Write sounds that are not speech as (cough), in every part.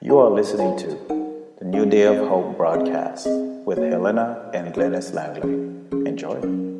You are listening to the New Day of Hope broadcast with Helena and Glennis Langley. Enjoy.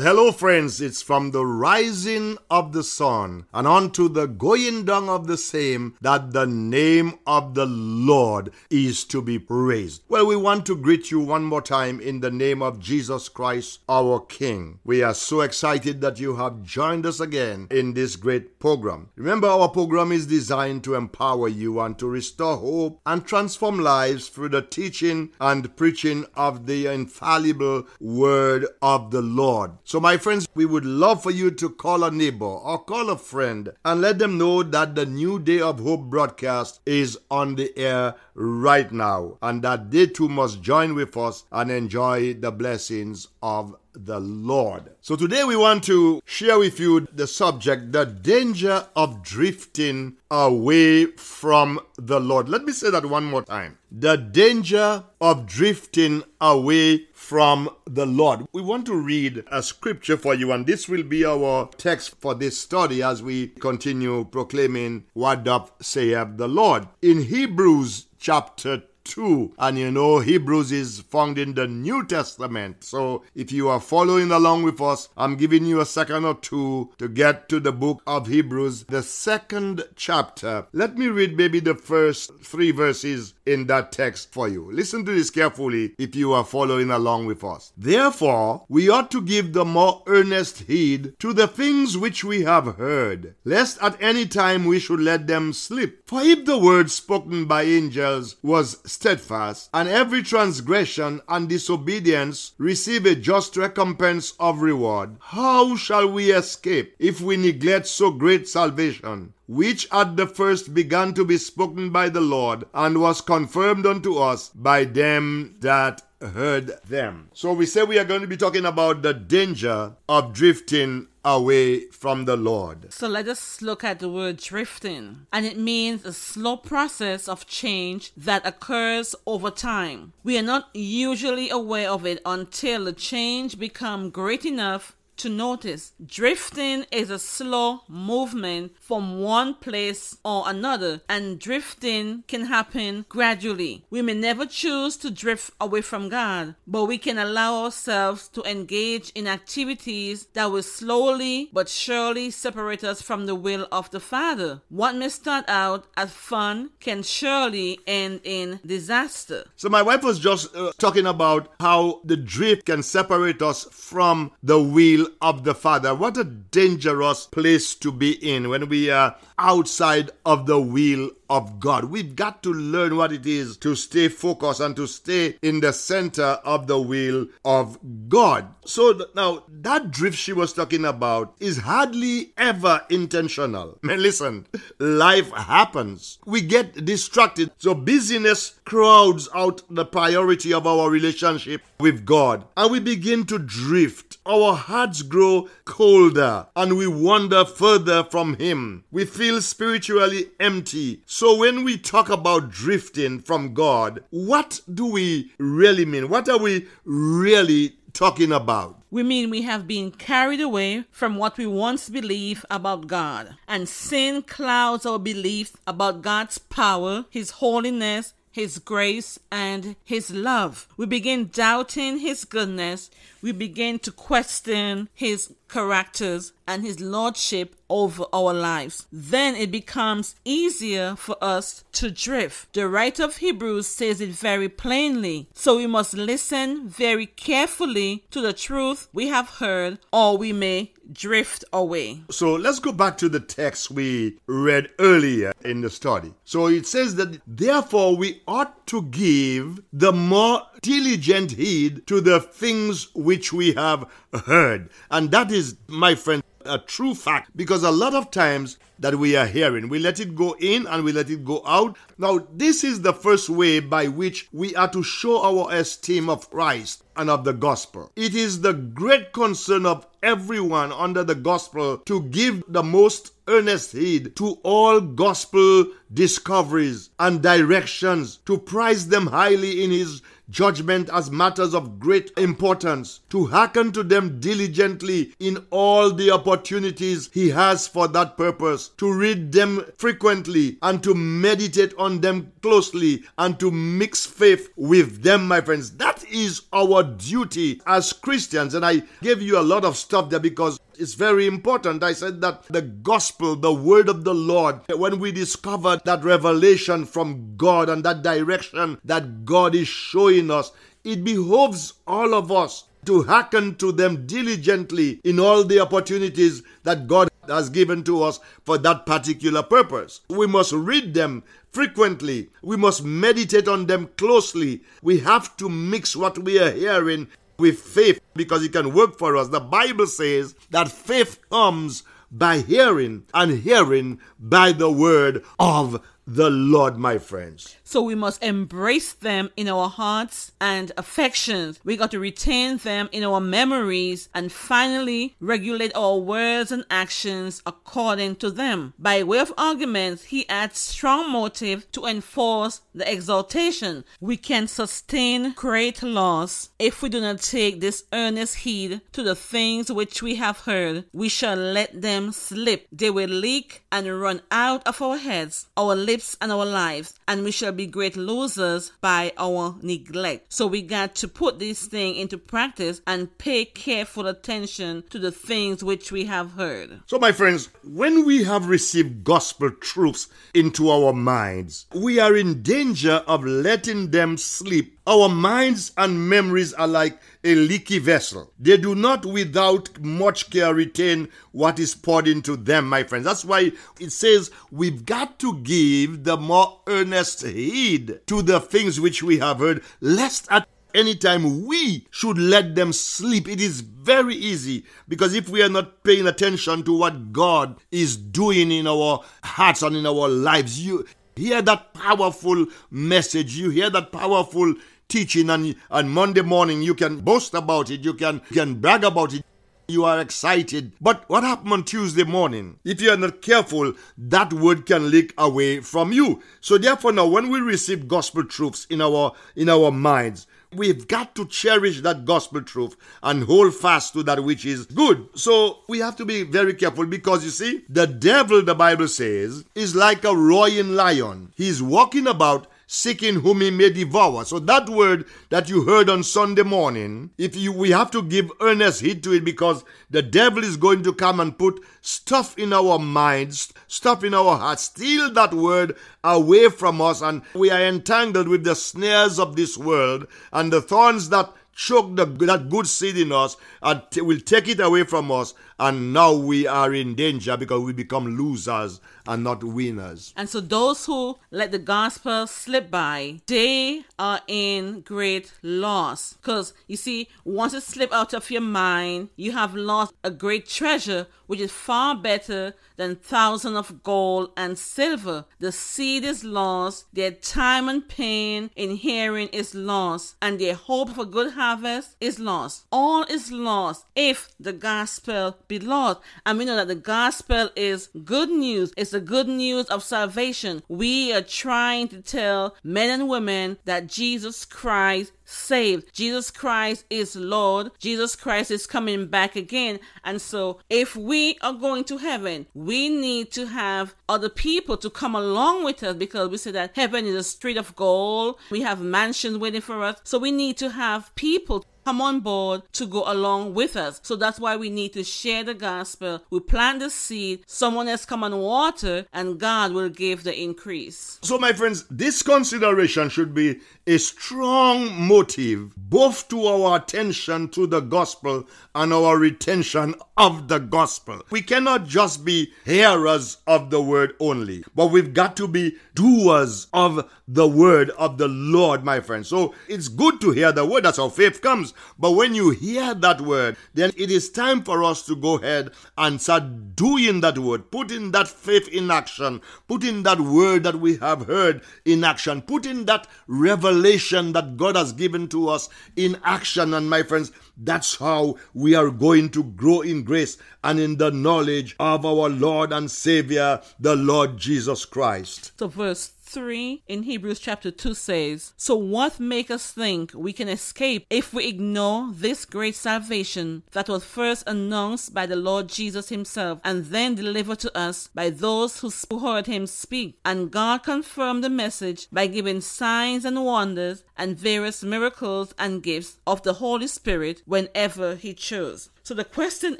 Well, hello, friends. It's from the rising of the sun and unto the going down of the same that the name of the Lord is to be praised. Well, we want to greet you one more time in the name of Jesus Christ, our King. We are so excited that you have joined us again in this great program. Remember, our program is designed to empower you and to restore hope and transform lives through the teaching and preaching of the infallible word of the Lord. So, my friends, we would love for you to call a neighbor or call a friend and let them know that the New Day of Hope broadcast is on the air right now and that they too must join with us and enjoy the blessings of the Lord. So today we want to share with you the subject, the danger of drifting away from the Lord. Let me say that one more time. The danger of drifting away from the Lord. We want to read a scripture for you, and this will be our text for this study as we continue proclaiming what doth saith the Lord. In Hebrews chapter 2. And you know, Hebrews is found in the New Testament. So if you are following along with us, I'm giving you a second or two to get to the book of Hebrews, the second chapter. Let me read maybe the first three verses in that text for you. Listen to this carefully if you are following along with us. Therefore, we ought to give the more earnest heed to the things which we have heard, lest at any time we should let them slip. For if the word spoken by angels was steadfast, and every transgression and disobedience receive a just recompense of reward, how shall we escape if we neglect so great salvation? which at the first began to be spoken by the Lord, and was confirmed unto us by them that heard them. So we say we are going to be talking about the danger of drifting away from the Lord. So let us look at the word drifting. And it means a slow process of change that occurs over time. We are not usually aware of it until the change becomes great enough to notice. Drifting is a slow movement from one place or another, and drifting can happen gradually. We may never choose to drift away from God, but we can allow ourselves to engage in activities that will slowly but surely separate us from the will of the Father. What may start out as fun can surely end in disaster. So, my wife was just uh, talking about how the drift can separate us from the will of the Father. What a dangerous place to be in when we are outside of the will of God. We've got to learn what it is to stay focused and to stay in the center of the will of God. So now that drift she was talking about is hardly ever intentional. (laughs) Man, listen, life happens. We get distracted. So busyness crowds out the priority of our relationship with God and we begin to drift. Our hearts grow colder and we wander further from Him. We feel spiritually empty. When we talk about drifting from God, what do we really mean? What are we really talking about? We mean we have been carried away from what we once believed about God. And sin clouds our belief about God's power, His holiness, his grace and His love. We begin doubting His goodness. We begin to question His characters and His lordship over our lives. Then it becomes easier for us to drift. The writer of Hebrews says it very plainly. So we must listen very carefully to the truth we have heard, or we may drift away. So let's go back to the text we read earlier in the study. So it says that therefore we ought to give the more diligent heed to the things which we have heard. And that is, my friend, a true fact because a lot of times that we are hearing, we let it go in and we let it go out. Now, this is the first way by which we are to show our esteem of Christ and of the gospel. It is the great concern of everyone under the gospel to give the most earnest heed to all gospel discoveries and directions, to prize them highly in his judgment as matters of great importance, to hearken to them diligently in all the opportunities He has for that purpose, to read them frequently and to meditate on them closely and to mix faith with them, my friends. That is our duty as Christians. And I gave you a lot of stuff there because it's very important. I said that the gospel, the word of the Lord, when we discover that revelation from God and that direction that God is showing us, it behoves all of us to hearken to them diligently in all the opportunities that God has given to us for that particular purpose. We must read them frequently. We must meditate on them closely. We have to mix what we are hearing with faith because it can work for us. The Bible says that faith comes by hearing, and hearing by the word of the Lord, my friends. So we must embrace them in our hearts and affections. We got to retain them in our memories and finally regulate our words and actions according to them. By way of argument, he adds strong motive to enforce the exaltation. We can sustain great loss if we do not take this earnest heed to the things which we have heard. We shall let them slip. They will leak and run out of our heads, our lips and our lives, and we shall be great losers by our neglect. So we got to put this thing into practice and pay careful attention to the things which we have heard. So, my friends, when we have received gospel truths into our minds, we are in danger of letting them sleep our minds and memories are like a leaky vessel. They do not, without much care, retain what is poured into them, my friends. That's why it says we've got to give the more earnest heed to the things which we have heard, lest at any time we should let them sleep. It is very easy because if we are not paying attention to what God is doing in our hearts and in our lives, you hear that powerful message, you hear that powerful teaching and on Monday morning you can boast about it, you can, you can brag about it. You are excited. But what happened on Tuesday morning? If you are not careful, that word can leak away from you. So therefore now when we receive gospel truths in our in our minds, We've got to cherish that gospel truth and hold fast to that which is good. So we have to be very careful because you see, the devil, the Bible says, is like a roaring lion. He's walking about seeking whom he may devour. So that word that you heard on Sunday morning, if you we have to give earnest heed to it because the devil is going to come and put stuff in our minds, stuff in our hearts, steal that word away from us, and we are entangled with the snares of this world and the thorns that choke the, that good seed in us and t- will take it away from us. And now we are in danger because we become losers and not winners. And so those who let the gospel slip by, they are in great loss. Because you see, once it slip out of your mind, you have lost a great treasure, which is far better than thousands of gold and silver. The seed is lost, their time and pain in hearing is lost, and their hope for good harvest is lost. All is lost if the gospel be lost. And we know that the gospel is good news. It's the good news of salvation. We are trying to tell men and women that Jesus Christ saved. Jesus Christ is Lord. Jesus Christ is coming back again. And so, if we are going to heaven, we need to have other people to come along with us because we say that heaven is a street of gold. We have mansions waiting for us. So, we need to have people come on board to go along with us. So that's why we need to share the gospel. We plant the seed, someone else come and water, and God will give the increase. So, my friends, this consideration should be a strong motive both to our attention to the gospel and our retention of the gospel. We cannot just be hearers of the word only, but we've got to be doers of the word of the Lord, my friends. So it's good to hear the word. That's how faith comes. But when you hear that word, then it is time for us to go ahead and start doing that word, putting that faith in action, putting that word that we have heard in action, putting that revelation that God has given to us in action. And my friends, that's how we are going to grow in grace and in the knowledge of our Lord and Savior, the Lord Jesus Christ. So, verse 3 in Hebrews chapter 2 says, So what make us think we can escape if we ignore this great salvation that was first announced by the Lord Jesus himself and then delivered to us by those who heard him speak? And God confirmed the message by giving signs and wonders and various miracles and gifts of the Holy Spirit whenever he chose. So the question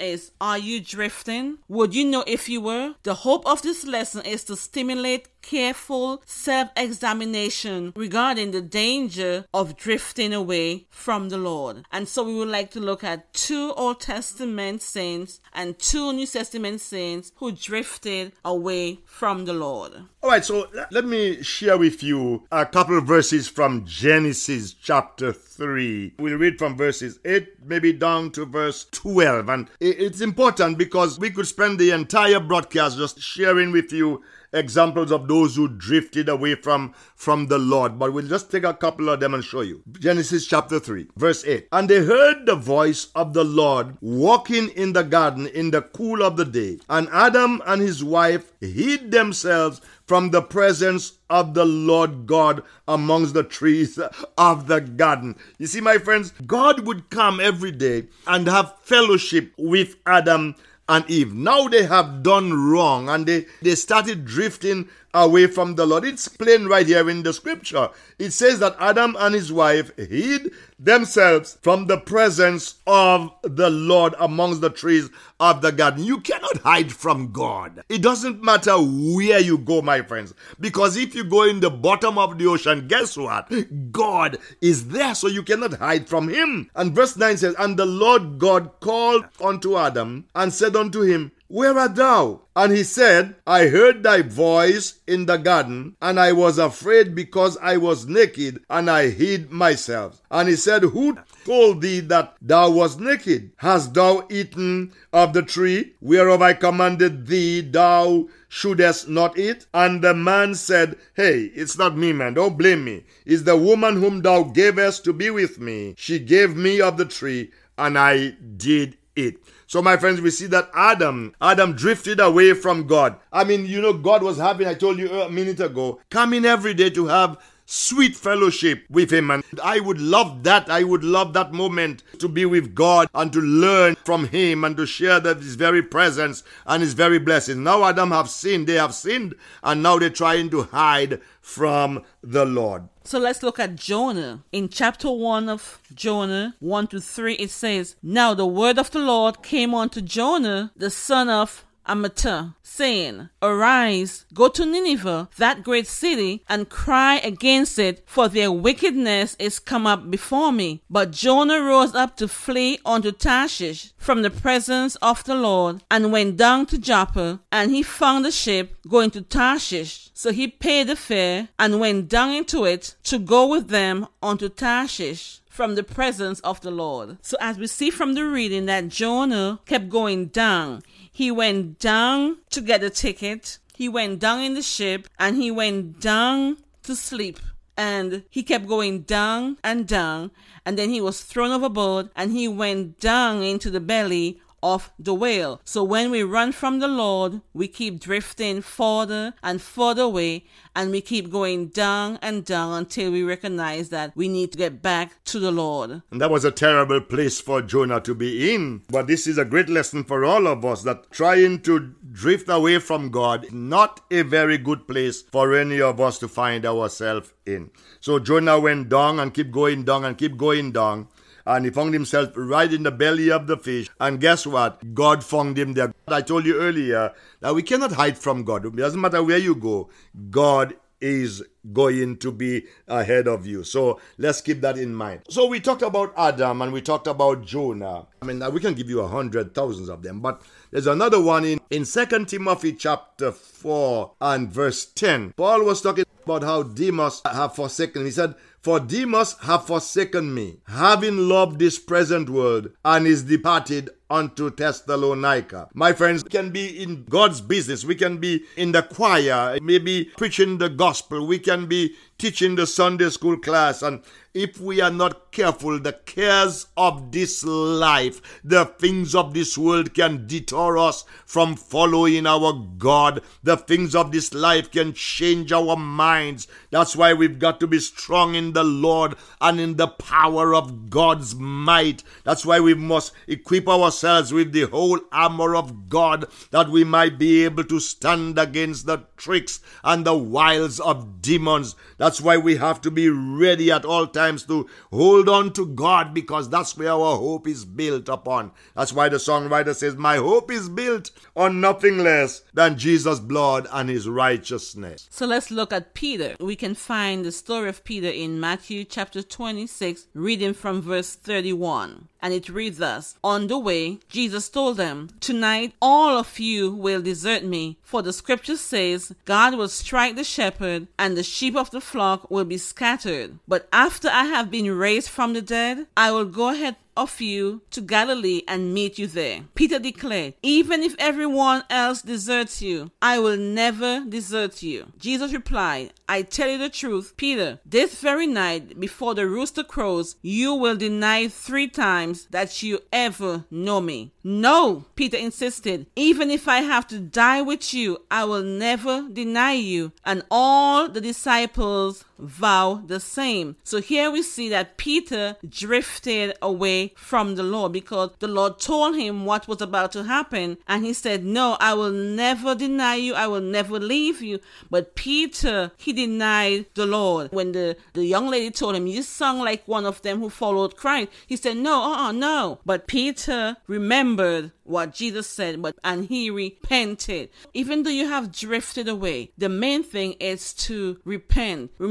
is, are you drifting? Would you know if you were? The hope of this lesson is to stimulate careful self examination regarding the danger of drifting away from the Lord. And so we would like to look at two Old Testament saints and two New Testament saints who drifted away from the Lord. All right, so let me share with you a couple of verses from Genesis chapter 3. We'll read from verses 8, maybe down to verse 12. And it's important because we could spend the entire broadcast just sharing with you examples of those who drifted away from, from the Lord, but we'll just take a couple of them and show you. Genesis chapter 3, verse 8. And they heard the voice of the Lord walking in the garden in the cool of the day. And Adam and his wife hid themselves from the presence of the Lord God amongst the trees of the garden. You see, my friends, God would come every day and have fellowship with Adam and Eve. Now they have done wrong and they, they started drifting away from the Lord. It's plain right here in the scripture. It says that Adam and his wife hid themselves from the presence of the Lord amongst the trees of the garden. You cannot hide from God. It doesn't matter where you go, my friends, because if you go in the bottom of the ocean, guess what? God is there, so you cannot hide from Him. And verse 9 says, And the Lord God called unto Adam and said unto him, where art thou? And he said, I heard thy voice in the garden, and I was afraid because I was naked, and I hid myself. And he said, Who told thee that thou wast naked? Hast thou eaten of the tree whereof I commanded thee thou shouldest not eat? And the man said, Hey, it's not me, man. Don't blame me. It's the woman whom thou gavest to be with me. She gave me of the tree, and I did eat. So, my friends, we see that Adam, Adam drifted away from God. I mean, you know, God was having, I told you a minute ago, coming every day to have sweet fellowship with him. And i would love that. I would love that moment to be with god and to learn from him and to share that his very presence and his very blessings. Now adam have sinned they have sinned and now they're trying to hide from the lord. So let's look at Jonah. In chapter 1 of Jonah, 1 to 3, it says, Now the word of the Lord came unto Jonah, the son of Amittai, saying, Arise, go to Nineveh, that great city, and cry against it, for their wickedness is come up before me. But Jonah rose up to flee unto Tarshish from the presence of the Lord, and went down to Joppa, and he found a ship going to Tarshish. So he paid the fare, and went down into it to go with them unto Tarshish from the presence of the Lord. So, as we see from the reading, that Jonah kept going down. He went down to get a ticket. He went down in the ship and he went down to sleep. And he kept going down and down. And then he was thrown overboard and he went down into the belly of the whale. So when we run from the Lord, we keep drifting further and further away, and we keep going down and down until we recognize that we need to get back to the Lord. And that was a terrible place for Jonah to be in. But this is a great lesson for all of us that trying to drift away from God, is not a very good place for any of us to find ourselves in. So Jonah went down and keep going down and keep going down and he found himself right in the belly of the fish. And guess what? God found him there. I told you earlier that we cannot hide from God. It doesn't matter where you go, God is going to be ahead of you. So let's keep that in mind. So we talked about Adam and we talked about Jonah. I mean, we can give you a hundred thousands of them, but there's another one in, in 2 Timothy chapter 4 and verse 10. Paul was talking about how Demas have forsaken. He said, for Demas have forsaken me, having loved this present world, and is departed unto Thessalonica. My friends, we can be in God's business. We can be in the choir, maybe preaching the gospel. We can be teaching the Sunday school class. And if we are not careful, the cares of this life, the things of this world can deter us from following our God. The things of this life can change our minds. That's why we've got to be strong in the Lord and in the power of God's might. That's why we must equip ourselves with the whole armor of God that we might be able to stand against the tricks and the wiles of demons. That's why we have to be ready at all times to hold on to God because that's where our hope is built upon. That's why the songwriter says, My hope is built on nothing less than Jesus' blood and his righteousness. So let's look at Peter. We can find the story of Peter in Matthew chapter 26, reading from verse 31 and it reads thus On the way, Jesus told them, Tonight all of you will desert me, for the scripture says, God will strike the shepherd, and the sheep of the flock will be scattered. But after I have been raised from the dead, I will go ahead of you to Galilee and meet you there. Peter declared, Even if everyone else deserts you, I will never desert you. Jesus replied, I tell you the truth, Peter, this very night before the rooster crows, you will deny three times that you ever know me. No, Peter insisted, even if I have to die with you, I will never deny you. And all the disciples vow the same. So here we see that Peter drifted away from the Lord because the Lord told him what was about to happen. And he said, No, I will never deny you. I will never leave you. But Peter, he denied the Lord. When the, the young lady told him, You sung like one of them who followed Christ, he said, No, uh uh no. But Peter remembered what Jesus said, but and he repented. Even though you have drifted away, the main thing is to repent. I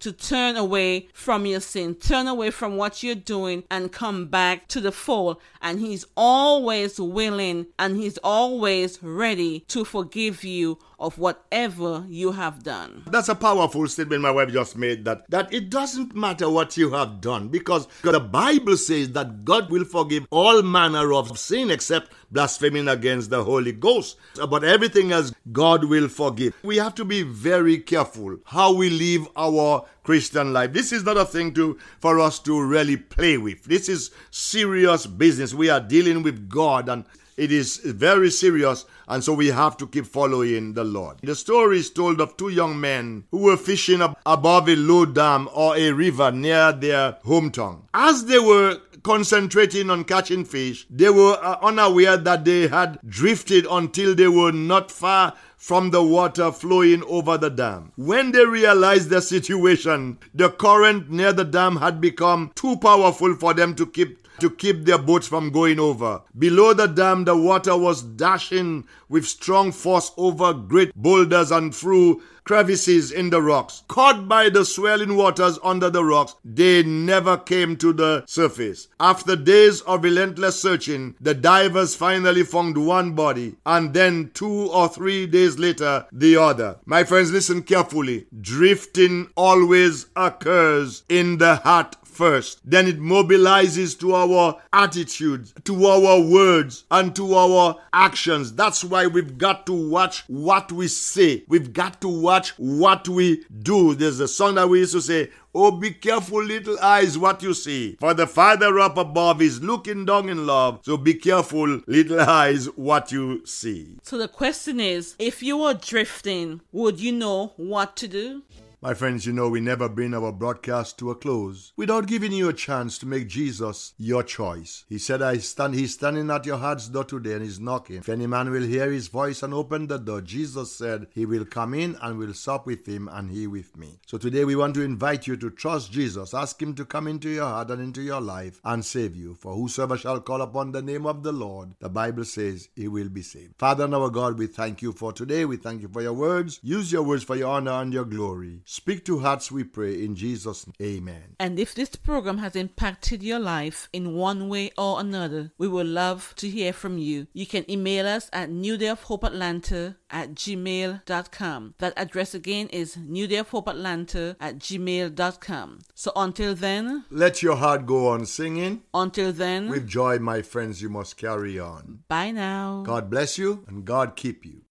to turn away from your sin, turn away from what you're doing and come back to the fold. And he's always willing and he's always ready to forgive you of whatever you have done. That's a powerful statement my wife just made that that it doesn't matter what you have done because the Bible says that God will forgive all manner of sin except blaspheming against the Holy Ghost. But everything else God will forgive. We have to be very careful how we live our Christian life. This is not a thing to for us to really play with. This is serious business. We are dealing with God and it is very serious, and so we have to keep following the Lord. The story is told of two young men who were fishing above a low dam or a river near their hometown. As they were concentrating on catching fish, they were uh, unaware that they had drifted until they were not far from the water flowing over the dam. When they realized the situation, the current near the dam had become too powerful for them to keep to keep their boats from going over. Below the dam, the water was dashing with strong force over great boulders and through crevices in the rocks. Caught by the swelling waters under the rocks, they never came to the surface. After days of relentless searching, the divers finally found one body, and then two or three days later, the other. My friends, listen carefully. Drifting always occurs in the heart first. Then it mobilizes to our attitudes, to our words, and to our actions. That's why we've got to watch what we say. We've got to watch what we do. There's a song that we used to say, Oh, be careful, little eyes, what you see. For the Father up above is looking down in love. So be careful, little eyes, what you see. So the question is if you were drifting, would you know what to do? My friends, you know we never bring our broadcast to a close without giving you a chance to make Jesus your choice. He said, I stand, he's standing at your heart's door today and he's knocking. If any man will hear his voice and open the door, Jesus said he will come in and will sup with him and he with me. So today we want to invite you to trust Jesus. Ask him to come into your heart and into your life and save you. For whosoever shall call upon the name of the Lord, the Bible says he will be saved. Father and our God, we thank you for today. We thank you for your words. Use your words for your honor and your glory. Speak to hearts, we pray, in Jesus' name. Amen. And if this program has impacted your life in one way or another, we would love to hear from you. You can email us at New Day of Hope Atlanta at gmail.com. That address again is New Day of Hope Atlanta at gmail.com. So until then, Let your heart go on singing. until then, With joy, my friends, you must carry on. bye now. God bless you and God keep you.